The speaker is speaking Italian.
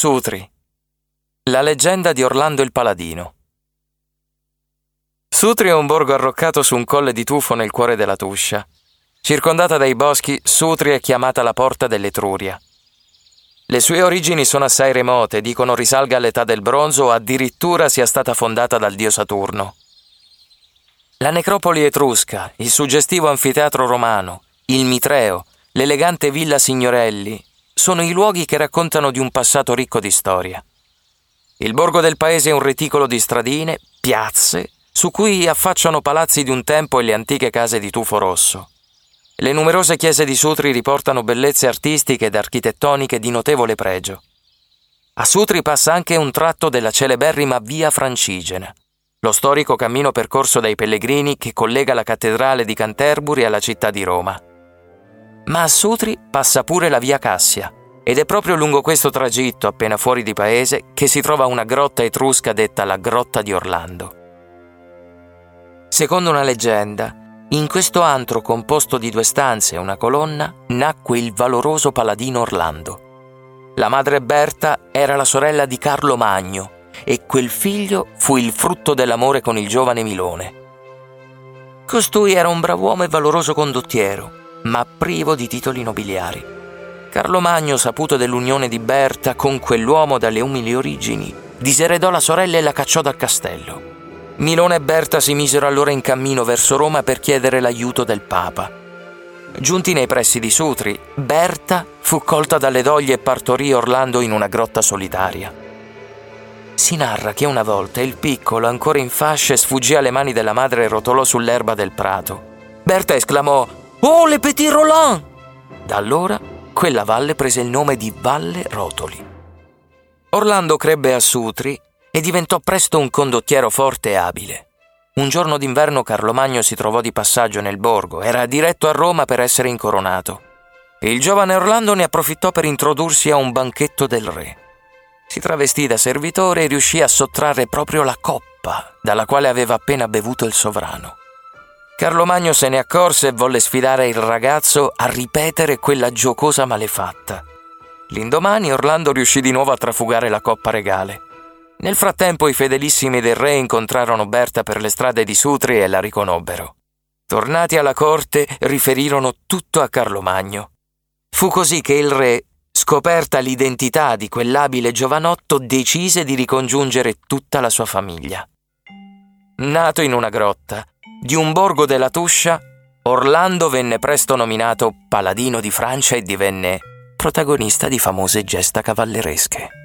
Sutri. La leggenda di Orlando il Paladino. Sutri è un borgo arroccato su un colle di tufo nel cuore della Tuscia. Circondata dai boschi, Sutri è chiamata la porta dell'Etruria. Le sue origini sono assai remote, dicono risalga all'età del bronzo o addirittura sia stata fondata dal dio Saturno. La necropoli etrusca, il suggestivo anfiteatro romano, il Mitreo, l'elegante villa Signorelli, sono i luoghi che raccontano di un passato ricco di storia. Il borgo del paese è un reticolo di stradine, piazze, su cui affacciano palazzi di un tempo e le antiche case di tufo rosso. Le numerose chiese di Sutri riportano bellezze artistiche ed architettoniche di notevole pregio. A Sutri passa anche un tratto della celeberrima Via Francigena, lo storico cammino percorso dai pellegrini che collega la cattedrale di Canterbury alla città di Roma. Ma a Sutri passa pure la via Cassia, ed è proprio lungo questo tragitto, appena fuori di paese, che si trova una grotta etrusca detta la Grotta di Orlando. Secondo una leggenda, in questo antro composto di due stanze e una colonna nacque il valoroso paladino Orlando. La madre Berta era la sorella di Carlo Magno e quel figlio fu il frutto dell'amore con il giovane Milone. Costui era un brav'uomo e valoroso condottiero, ma privo di titoli nobiliari. Carlo Magno, saputo dell'unione di Berta con quell'uomo dalle umili origini, diseredò la sorella e la cacciò dal castello. Milone e Berta si misero allora in cammino verso Roma per chiedere l'aiuto del Papa. Giunti nei pressi di Sutri, Berta fu colta dalle doglie e partorì Orlando in una grotta solitaria. Si narra che una volta il piccolo, ancora in fasce, sfuggì alle mani della madre e rotolò sull'erba del prato. Berta esclamò Oh, le Petit Roland! Da allora quella valle prese il nome di Valle Rotoli. Orlando crebbe a Sutri e diventò presto un condottiero forte e abile. Un giorno d'inverno Carlo Magno si trovò di passaggio nel borgo, era diretto a Roma per essere incoronato. Il giovane Orlando ne approfittò per introdursi a un banchetto del re. Si travestì da servitore e riuscì a sottrarre proprio la coppa dalla quale aveva appena bevuto il sovrano. Carlo Magno se ne accorse e volle sfidare il ragazzo a ripetere quella giocosa malefatta. L'indomani Orlando riuscì di nuovo a trafugare la coppa regale. Nel frattempo i fedelissimi del re incontrarono Berta per le strade di Sutri e la riconobbero. Tornati alla corte, riferirono tutto a Carlo Magno. Fu così che il re, scoperta l'identità di quell'abile giovanotto, decise di ricongiungere tutta la sua famiglia. Nato in una grotta, di un borgo della Tuscia, Orlando venne presto nominato paladino di Francia e divenne protagonista di famose gesta cavalleresche.